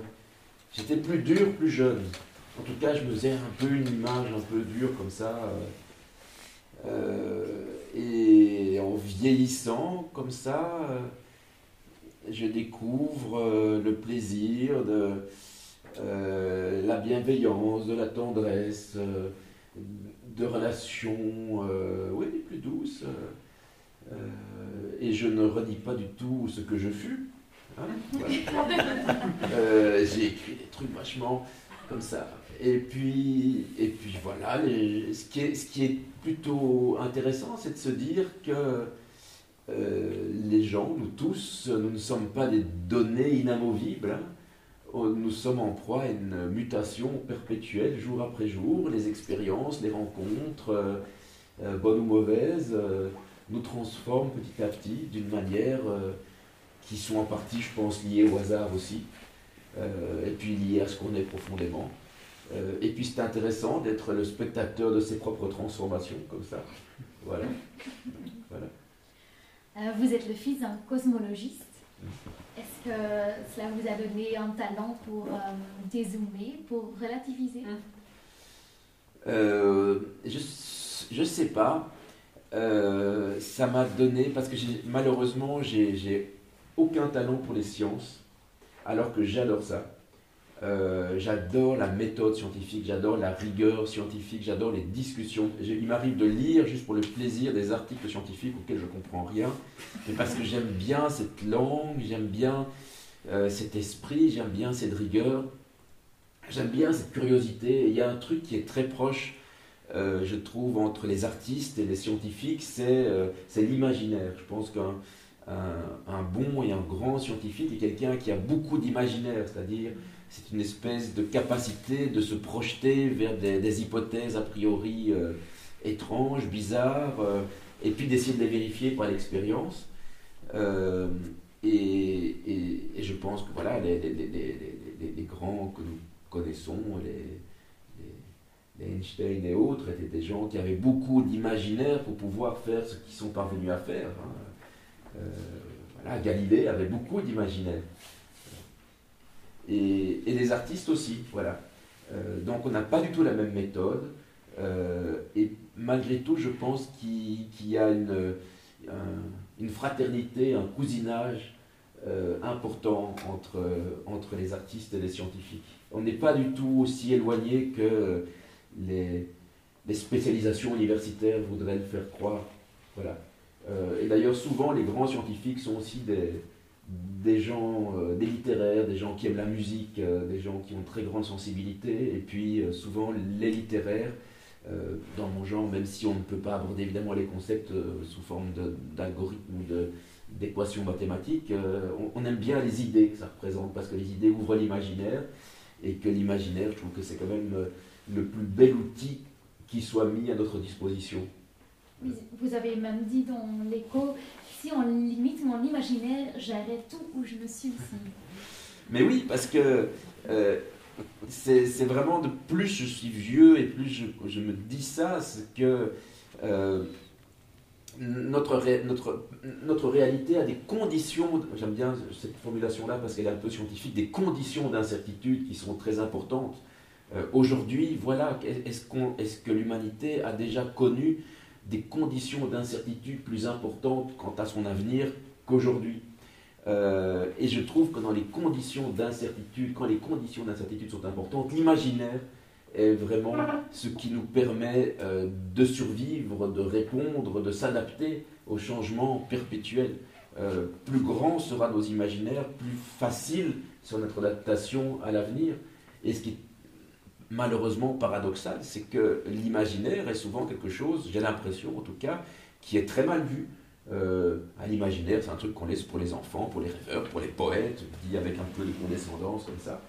j'étais plus dur, plus jeune. En tout cas, je me faisais un peu une image un peu dure comme ça. Euh, et en vieillissant comme ça, euh, je découvre euh, le plaisir de la bienveillance, de la tendresse, de relations, oui, les plus douces. et je ne renie pas du tout ce que je fus. Hein, (laughs) j'ai écrit des trucs vachement comme ça. Et puis, et puis voilà, ce, qui est, plutôt intéressant, c'est de se dire que euh, les gens, nous tous, nous ne sommes pas des données inamovibles. Hein. Oh, nous sommes en proie à une mutation perpétuelle, jour après jour. Les expériences, les rencontres, euh, euh, bonnes ou mauvaises, nous transforment petit à petit d'une manière qui sont en partie, je pense, liées au hasard aussi, et puis liées à ce qu'on est profondément. Euh, et puis c'est intéressant d'être le spectateur de ses propres transformations, comme ça. Voilà. voilà. Euh, vous êtes le fils d'un cosmologiste. Est-ce que cela vous a donné un talent pour euh, dézoomer, pour relativiser? Je ne sais pas. ça m'a donné, parce que malheureusement, j'ai aucun talent pour les sciences, alors que j'adore ça. Euh, j'adore la méthode scientifique, j'adore la rigueur scientifique, j'adore les discussions. Il m'arrive de lire juste pour le plaisir des articles scientifiques auxquels je ne comprends rien, mais parce que j'aime bien cette langue, j'aime bien euh, cet esprit, j'aime bien cette rigueur, j'aime bien cette curiosité. il y a un truc qui est très proche, euh, je trouve, entre les artistes et les scientifiques, c'est l'imaginaire. Je pense qu'un un, bon et un grand scientifique est quelqu'un qui a beaucoup d'imaginaire, c'est-à-dire c'est une espèce de capacité de se projeter vers des, hypothèses a priori euh, étranges, bizarres, euh, et puis d'essayer de les vérifier par l'expérience. Euh, et, je pense que voilà, les, grands que nous connaissons, les, Einstein et autres, étaient des gens qui avaient beaucoup d'imaginaire pour pouvoir faire ce qu'ils sont parvenus à faire. Hein. Galilée avait beaucoup d'imaginaire et, les artistes aussi. Voilà. Euh, donc on n'a pas du tout la même méthode. Euh, et malgré tout, je pense qu'il y a une, fraternité, un cousinage euh, important entre, entre les artistes et les scientifiques. On n'est pas du tout aussi éloigné que les, les, spécialisations universitaires voudraient le faire croire. Voilà. et d'ailleurs, souvent, les grands scientifiques sont aussi des, des gens, euh, des littéraires, des gens qui aiment la musique, euh, des gens qui ont très grande sensibilité, et puis euh, souvent les littéraires, dans mon genre, même si on ne peut pas aborder évidemment les concepts sous forme d'algorithmes ou d'équations mathématiques, on, aime bien les idées que ça représente, parce que les idées ouvrent l'imaginaire, et que l'imaginaire, je trouve que c'est quand même le plus bel outil qui soit mis à notre disposition. Vous avez même dit dans l'écho si on limite mon imaginaire, j'arrête tout où je me suis aussi. (laughs) Mais oui, parce que euh, c'est vraiment de plus je suis vieux et plus je, me dis ça, c'est que euh, notre, notre, notre réalité a des conditions, j'aime bien cette formulation-là parce qu'elle est un peu scientifique, des conditions d'incertitude qui sont très importantes. Euh, aujourd'hui, voilà, est-ce qu'on est que l'humanité a déjà connu des conditions d'incertitude plus importantes quant à son avenir qu'aujourd'hui euh, et je trouve que dans les conditions d'incertitude, quand les conditions d'incertitude sont importantes, l'imaginaire est vraiment ce qui nous permet euh, de survivre, de répondre, de s'adapter aux changements perpétuels. Euh, plus grand sera nos imaginaires, plus facile sera notre adaptation à l'avenir. Et ce qui est malheureusement paradoxal, c'est que l'imaginaire est souvent quelque chose, j'ai l'impression en tout cas, qui est très mal vu. Euh, à l'imaginaire, c'est un truc qu'on laisse pour les enfants, pour les rêveurs, pour les poètes, dit avec un peu de condescendance comme ça.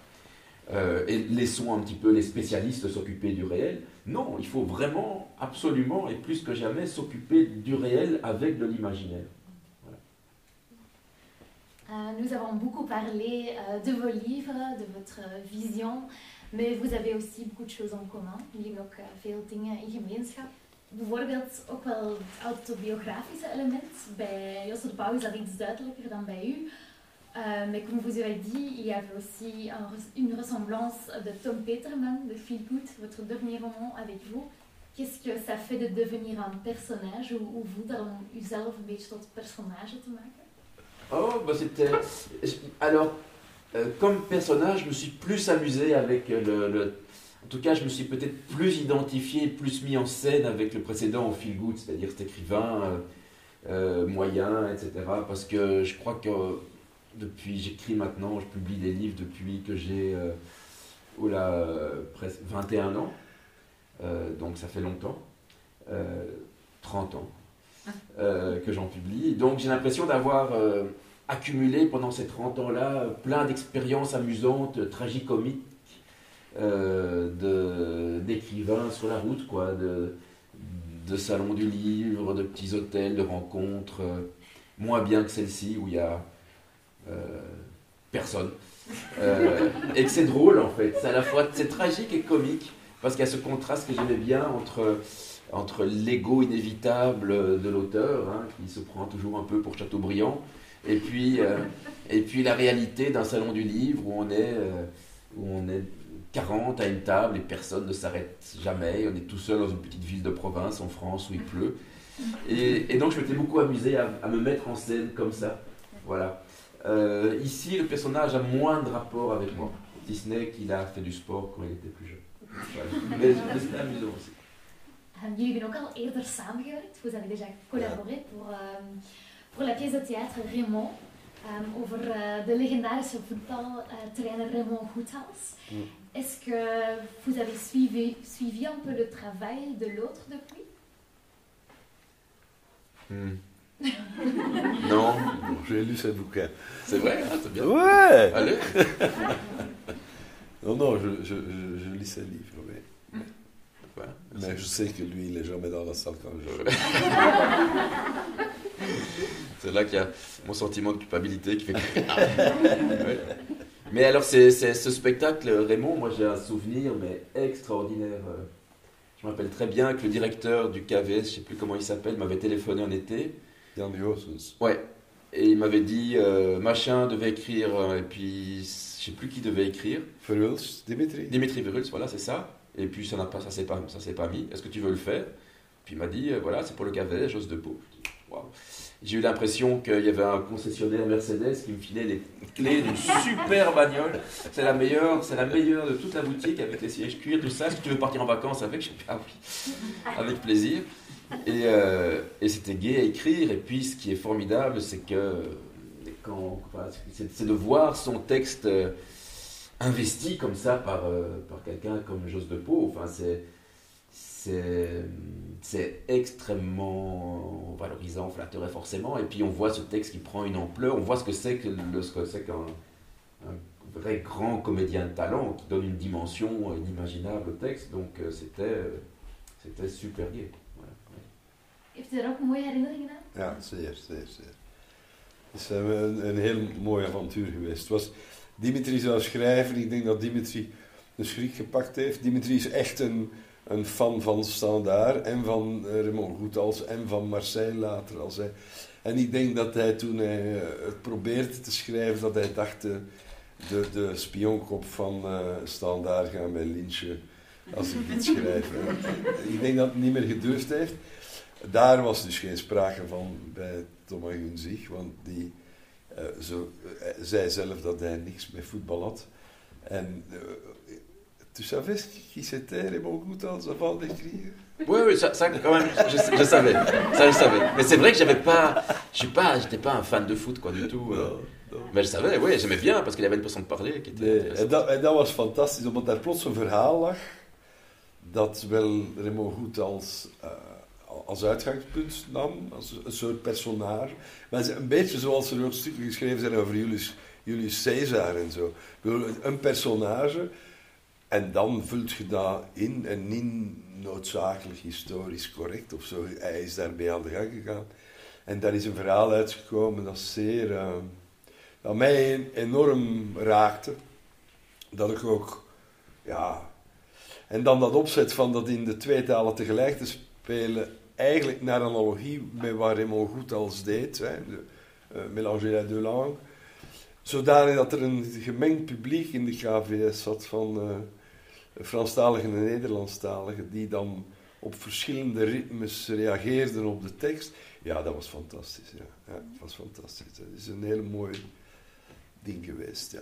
Euh, et laissons un petit peu les spécialistes s'occuper du réel. Non, il faut vraiment, absolument, et plus que jamais, s'occuper du réel avec de l'imaginaire. Euh, nous avons beaucoup parlé de vos livres, de votre vision, mais vous avez aussi beaucoup de choses en commun. Jullie hebben ook veel dingen in gemeenschap. bijvoorbeeld ook wel het autobiografische element. Bij Josse de is dat iets duidelijker dan bij u. Mais comme vous avez dit, il y avait aussi un, une ressemblance de Tom Peterman, de Feel Good, votre dernier roman avec vous. Qu'est-ce que ça fait de devenir un personnage? Ou, ou vous dan uzelf een beetje tot personnage te maken? Oh, bah c'était. Euh, comme personnage, je me suis plus amusé avec le, le en tout cas, je me suis peut-être plus identifié, plus mis en scène avec le précédent au feel good, c'est-à-dire cet écrivain euh, euh, moyen, etc. Parce que je crois que depuis, j'écris maintenant, je publie des livres depuis que j'ai euh, presque 21 ans, donc ça fait longtemps, 30 ans que j'en publie. Donc j'ai l'impression d'avoir accumulé pendant ces 30 ans-là plein d'expériences amusantes, tragicomiques euh, d'écrivains sur la route, quoi, de, salons du livre, de petits hôtels, de rencontres, euh, moins bien que celle-ci où il y a euh, personne. et que c'est drôle en fait, c'est à la fois tragique et comique parce qu'il y a ce contraste que j'aimais bien entre entre l'ego inévitable de l'auteur, hein, qui se prend toujours un peu pour Chateaubriand, et puis, et puis la réalité d'un salon du livre où on est, où on est 40 à une table et personne ne s'arrête jamais. On est tout seul dans une petite ville de province en France où il pleut. Et, donc je m'étais beaucoup amusé à, me mettre en scène comme ça. Voilà. Euh, ici, le personnage a moins de rapport avec moi, si ce n'est qu'il a fait du sport quand il était plus jeune. Mais, c'était amusant aussi. Samengewerkt. Vous avez déjà collaboré pour, euh, pour la pièce de théâtre Raymond. Um, over uh, de legendarische voetbaltrainer uh, Raymond Goethals. Mm. Est-ce que vous avez suivi, suivi un peu le travail de l'autre depuis? Hmm. Non, j'ai lu ce bouquin. C'est vrai, hein, c'est bien. Ouais Allez (laughs) Non, non, je, je, je, lis ses livres, oui. Mais je sais que lui, il est jamais dans la salle quand je. (laughs) c'est là qu'il y a mon sentiment de culpabilité qui fait que. ouais. (laughs) Mais alors, c'est, ce spectacle, Raymond, moi j'ai un souvenir, mais extraordinaire. Je me rappelle très bien que le directeur du KVS, je ne sais plus comment il s'appelle, m'avait téléphoné en été. Jan Ouais. Et il m'avait dit, euh, machin devait écrire, euh, et puis je ne sais plus qui devait écrire. Verhulst, Dimitri. Dimitri Verhulst, voilà, c'est ça. Et puis ça n'a pas, ça s'est pas, ça s'est pas mis. Est-ce que tu veux le faire? Puis il m'a dit, euh, voilà, c'est pour le KVS, j'ose de peau. J'ai eu l'impression qu'il y avait un concessionnaire Mercedes qui me filait les clés d'une super bagnole. C'est la meilleure, c'est la meilleure de toute la boutique avec les sièges cuir, tout ça. Si tu veux partir en vacances avec, je ah oui, avec plaisir. Et, euh, et c'était gai à écrire. Et puis, ce qui est formidable, c'est que quand, c'est de voir son texte euh, investi comme ça par, euh, par quelqu'un comme Jos de Pau. Enfin, c'est c'est extrêmement valorisant, flatteur forcément. Et puis on voit ce texte qui prend une ampleur, on voit ce que c'est que ce que c'est qu'un vrai grand comédien de talent qui donne une dimension inimaginable au texte. Donc euh, c'était euh, c'était super gai. Voilà. Heeft u er ook mooie herinneringen aan? Ja, zeer, zeer, zeer. Het is een, een heel mooi avontuur geweest. Het was Dimitri zou schrijven. Ik denk dat Dimitri een schrik gepakt heeft. Dimitri is echt een, een fan van Standaard en van uh, Raymond Goethals en van Marseille later. Als hij, en ik denk dat hij toen hij uh, het probeerde te schrijven, dat hij dacht de, de, de spionkop van uh, gaan mij lynchen als ik dit schrijf. ik denk dat het niet meer gedurfd heeft. Daar was dus geen sprake van bij Thomas Gunzig, want die uh, zo, uh, zei zelf dat hij niks met voetbal had. En uh, tu savais qui c'était Raymond Goethals avant d'écrire Oui, oui, ça, ça, quand même, je, je, savais, ça je savais. Mais c'est vrai que j'avais pas, je pas, j'étais pas un fan de foot quoi du tout. Non, non. Mais je savais, oui, j'aimais bien parce qu'il avait une façon de parler qui était. Nee, en, dat, en dat was fantastisch, omdat daar plots een verhaal lag dat wel Raymond Goethals als uitgangspunt nam, als een soort personage. Maar een beetje zoals er ook stukken geschreven zijn over Julius, Julius Caesar en zo. Een personage, en dan vult je dat in en niet noodzakelijk historisch correct of zo. Hij is daarmee aan de gang gegaan. En daar is een verhaal uitgekomen dat zeer... Uh, dat mij enorm raakte. Dat ik ook... Ja... En dan dat opzet van dat in de twee talen tegelijk te spelen eigenlijk naar analogie met wat Raymond Goethals deed, hè, de, uh, mélanger zodanig dat er een gemengd publiek in de KVS zat van uh, Franstaligen en Nederlandstaligen, die dan op verschillende ritmes reageerden op de tekst. Ja, dat was fantastisch. Ja. ja was fantastisch. Dat is een hele mooi ding geweest. Ja.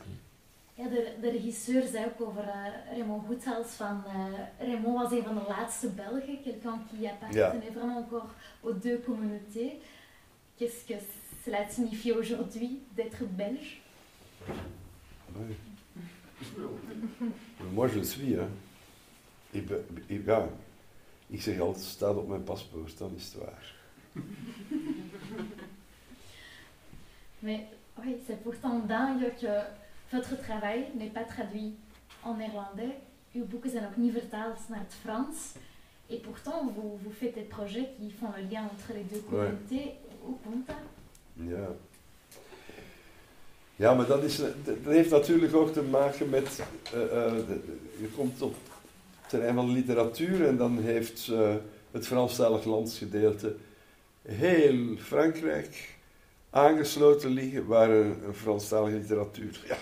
Ja, de, de, regisseur zei ook over uh, Raymond Goethals van uh, Raymond was een van de laatste Belgen, quelqu'un qui appartenait ja. vraiment encore aux deux communautés. Qu'est-ce que cela signifie aujourd'hui d'être belge oui. Moi je suis. Hein. Ik, ben, ik, ja, ik zeg altijd, het staat op mijn paspoort, dan is het waar. (laughs) Mais oui, c'est pourtant dingue que votre travail n'est pas traduit en néerlandais. Uw boeken zijn ook niet vertaald naar het Frans. Et pourtant, vous, vous faites des projets qui font le lien entre les deux communautés. Ouais. Hoe komt dat? Ja. Ja, maar dat, is, dat heeft natuurlijk ook te maken met... Uh, uh, de, je komt op het terrein van literatuur en dan heeft uh, het Franstalig landsgedeelte heel Frankrijk aangesloten liggen, waar een, een Franstalige literatuur... Ja,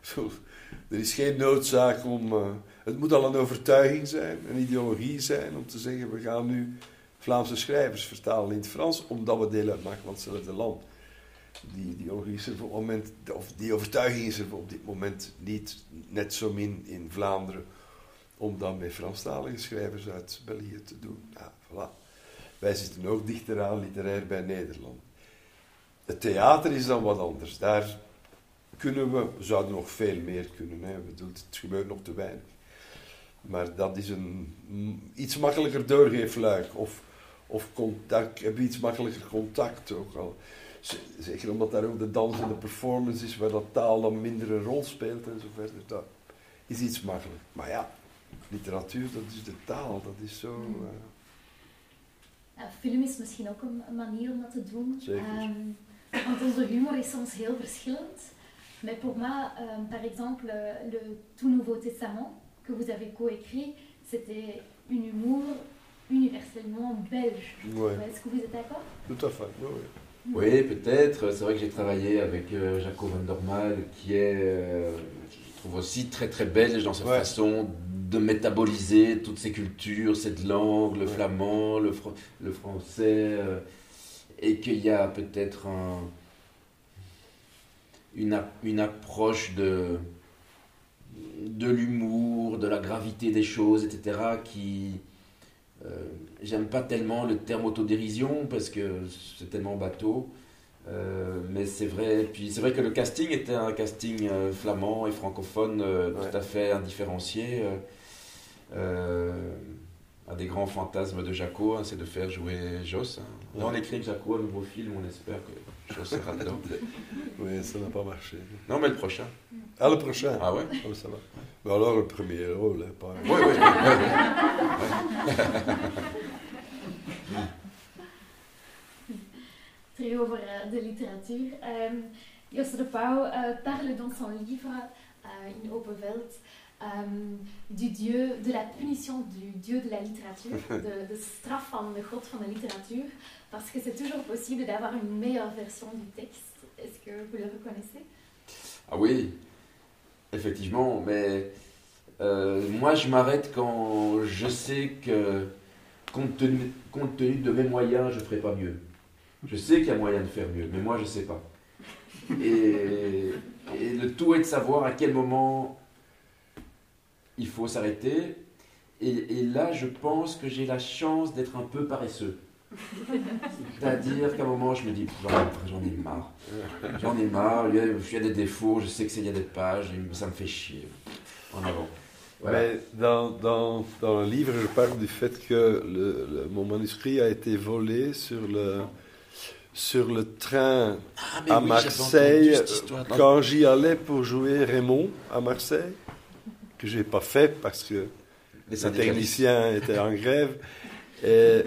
(laughs) er is geen noodzaak om. Uh, het moet al een overtuiging zijn, een ideologie zijn, om te zeggen: we gaan nu Vlaamse schrijvers vertalen in het Frans, omdat we deel uitmaken van hetzelfde land. Die ideologie is er op het moment, of die overtuiging is er op dit moment niet net zo min in Vlaanderen, om dan met Franstalige schrijvers uit België te doen. Ja, voilà. Wij zitten ook dichter aan literair bij Nederland. Het theater is dan wat anders. Daar kunnen we, we zouden nog veel meer kunnen. Hè. Bedoel, het gebeurt nog te weinig. Maar dat is een iets makkelijker doorgeefluik. Of, of contact, hebben iets makkelijker contact ook al. Zeker omdat daar ook de dans en de performance is, waar dat taal dan minder een rol speelt en zo verder. Dat is iets makkelijk. Maar ja, literatuur, dat is de taal, dat is zo. Uh... Ja, film is misschien ook een manier om dat te doen. Zeker. Um, want onze humor is soms heel verschillend. Mais pour moi, euh, par exemple, le Tout Nouveau Testament que vous avez coécrit, c'était une humour universellement belge. Ouais. Est-ce que vous êtes d'accord? Tout à fait, oui. oui. Oui, peut-être. C'est vrai que j'ai travaillé avec euh, Jaco van Dormal, qui est, euh, je trouve aussi très très belge dans sa ouais. façon de métaboliser toutes ces cultures, cette langue, le ouais. flamand, le, fr le français, euh, et qu'il y a peut-être un une, une approche de, de l'humour, de la gravité des choses, etc. qui. Euh, J'aime pas tellement le terme autodérision parce que c'est tellement bateau. Euh, mais c'est vrai, puis c'est vrai que le casting était un casting euh, flamand et francophone ouais. tout à fait indifférencié. un des grands fantasmes de Jaco, hein, c'est de faire jouer Joss. Hein. Là, on écrit Jaco un nouveau film, on espère que Sera dedans. oui, ça n'a pas marché. Non, mais le prochain. Ah, le prochain? Ah ouais? Oh, ça va. Mais alors, le premier rôle, hein, pas... Oui, oui, oui. Terug over uh, de literatuur. Um, Jos de Pauw uh, parle dans son livre uh, In Open Veld du dieu, de la punition du dieu de la littérature, (laughs) de, de straf van de god van de literatuur, parce que c'est toujours possible d'avoir une meilleure version du texte. Est-ce que vous le reconnaissez? Ah oui, effectivement, mais euh, moi je m'arrête quand je sais que compte tenu, compte tenu de mes moyens, je ne ferai pas mieux. Je sais qu'il y a moyen de faire mieux, mais moi je ne sais pas. Et, et le tout est de savoir à quel moment il faut s'arrêter. Et, et là, je pense que j'ai la chance d'être un peu paresseux. C'est-à-dire qu'à un moment, je me dis, j'en ai marre. J'en ai marre, il y, a, il y a des défauts, je sais que c'est il y a des pages, ça me fait chier. En avant. Voilà. Mais dans, dans, dans le livre, je parle du fait que le, le- mon manuscrit a été volé sur le, sur le train Ah, à oui, Marseille quand j'y allais pour jouer Raymond à Marseille, que j'ai pas fait parce que Les le syndicalistes. technicien était en grève. (laughs) Et,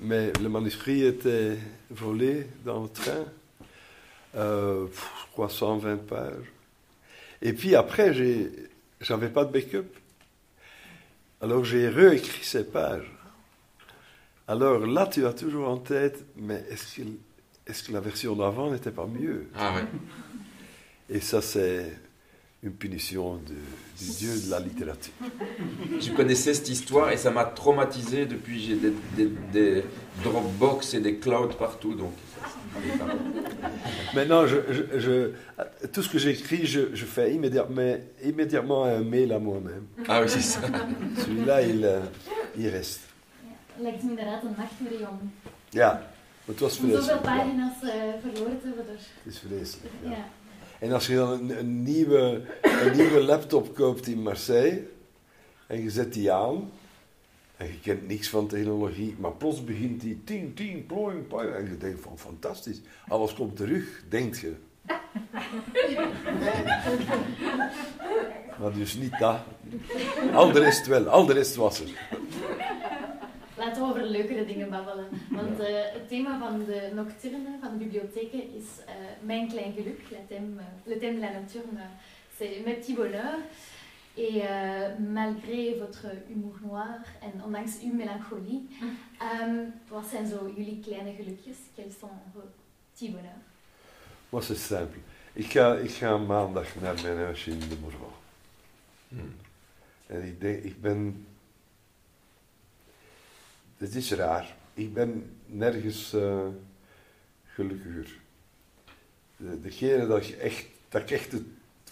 mais le manuscrit était volé dans le train. Euh, je crois 120 pages. Et puis après, j'ai, j'avais pas de backup. Alors j'ai réécrit ces pages. Alors là, tu as toujours en tête, mais est-ce que, est-ce que la version d'avant n'était pas mieux? Ah ouais. Et ça, c'est une punition de- du dieu de la littérature. Je connaissais cette histoire et ça m'a traumatisé depuis j'ai des, des, des Dropbox et des clouds partout donc. Maintenant, je, je- je- tout ce que j'écris, je, je fais immédiatement, immédiatement un mail à moi-même. Ah oui c'est ça. Celui-là, il, eh, il reste. Lijkt me inderdaad een nachtmerrie om, Ja, het was om zoveel vreselijk. Ja, pagina's eh, verloren te hebben. Het is vreselijk. ja. En als je dan een, een, nieuwe, een nieuwe laptop koopt in Marseille en je zet die aan en je kent niks van technologie, maar plots begint die ting, ting, ploing, ploing en je denkt van fantastisch, alles komt terug, denkt je. Maar dus niet dat. Al de rest wel, al de rest was er. Laten we over leukere dingen babbelen. (laughs) Want eh, het thema van de nocturne, van de bibliotheken, is eh, Mijn klein geluk. Le thème, le thème de la nocturne, c'est Mes petits bonheurs. Et euh, malgré votre humour noir en ondanks uw melancholie, (laughs) ehm, wat zijn zo jullie kleine gelukjes? Quels sont vos petits bonheurs? Maar c'est simple. Ik ga, ik ga maandag naar mijn huisje in de Morval. Hmm. En ik denk, ik ben. Het is raar. Ik ben nergens eh, gelukkiger. De, degene dat, je echt, dat ik echt het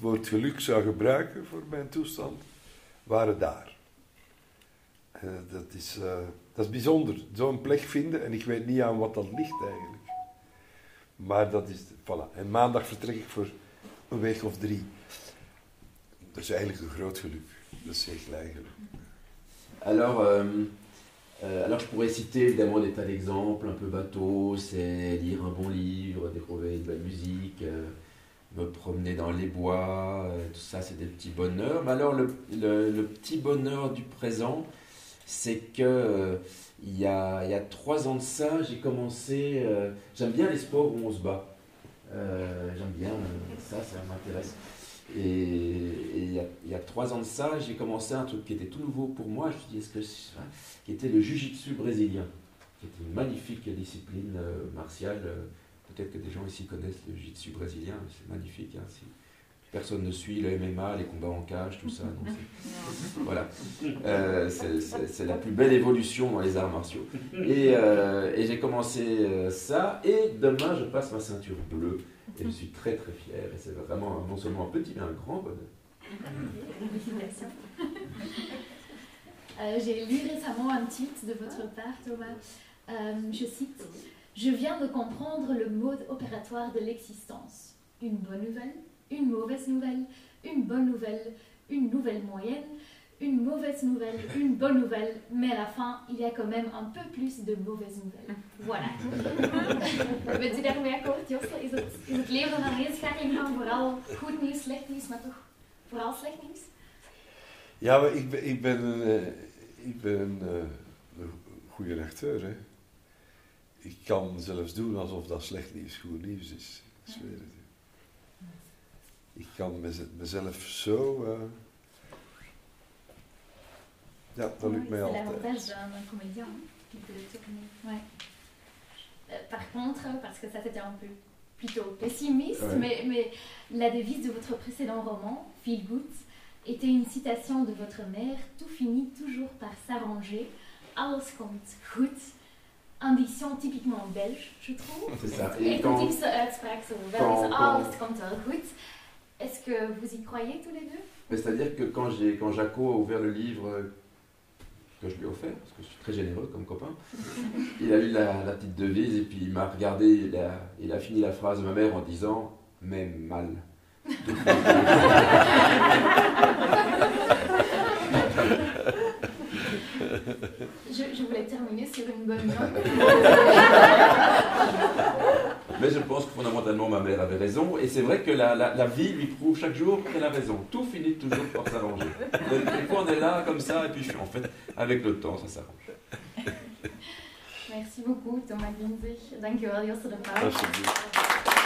woord geluk zou gebruiken voor mijn toestand, waren daar. En dat, is, eh, dat is bijzonder. Zo'n plek vinden en ik weet niet aan wat dat ligt eigenlijk. Maar dat is. Voilà. En maandag vertrek ik voor een week of drie. Dat is eigenlijk een groot geluk. Dat is geen klein geluk. Euh, euh, alors je pourrais citer évidemment des tas d'exemples un peu bateaux, c'est lire un bon livre, découvrir une belle musique, euh, me promener dans les bois, euh, tout ça c'est des petits bonheurs. Mais alors le, petit bonheur du présent, c'est que il y, a, trois ans de ça, j'ai commencé, j'aime bien les sports où on se bat. J'aime bien ça, ça m'intéresse. Et, il, y a, il y a trois ans de ça, j'ai commencé un truc qui était tout nouveau pour moi. Je me suis dit, est-ce que qui était le jiu-jitsu brésilien, qui était une magnifique discipline euh, martiale. euh, Peut-être que des gens ici connaissent le jiu-jitsu brésilien, c'est magnifique. hein, si personne ne suit le MMA, les combats en cage, tout ça. donc (laughs) voilà, Euh, c'est- la plus belle évolution dans les arts martiaux. Et, euh, et j'ai commencé ça, et demain je passe ma ceinture bleue. Et je suis très très fier, et c'est vraiment non seulement un petit, mais un grand bonheur. Euh, J'ai lu récemment un tweet de votre part, Thomas. Euh, je cite Je viens de comprendre le mode opératoire de l'existence. Une bonne nouvelle, une mauvaise nouvelle, une bonne nouvelle, une nouvelle moyenne, une mauvaise nouvelle, une bonne nouvelle, mais à la fin, il y a quand même un peu plus de mauvaises nouvelles. Voilà. (laughs) Bent u daarmee akkoord, Josse? Is het, is het leven een aaneenschakeling van vooral goed nieuws, slecht nieuws, maar toch vooral slecht nieuws? Ja, maar ik ben, ik ben een, eh, ik ben een, eh, een goede acteur. Hè. Ik kan zelfs doen alsof dat slecht nieuws goed nieuws is. Ik zweer het je. Ik kan mez- mezelf zo, eh, Ja, dat lukt mij C'est l'avantage d'un comédien hein, qui peut tourner. Ouais. Euh, par contre, parce que ça c'était un peu plutôt pessimiste, Ouais. mais, mais la devise de votre précédent roman, Feel Good, était une citation de votre mère Tout finit toujours par s'arranger, alles komt goed. Un diction typiquement belge, je trouve. C'est ça. Et quand, quand- quand- alles komt wel goed. Est-ce que vous y croyez tous les deux? C'est-à-dire que quand, quand Jaco a ouvert le livre que je lui ai offert, parce que je suis très généreux comme copain, (laughs) il a lu la, la petite devise et puis il m'a regardé, il a, il a fini la phrase de ma mère en disant Mais mal. je, je voulais terminer sur une bonne note. (laughs) (laughs) Mais je pense que fondamentalement ma mère avait raison et c'est vrai que la, la- la vie lui prouve chaque jour qu'elle a raison. Tout finit toujours par s'arranger. Des fois on est là comme ça et puis en fait avec le temps ça s'arrange. Merci beaucoup, Thomas Ginzig. Josse de Pauw. Alsjeblieft.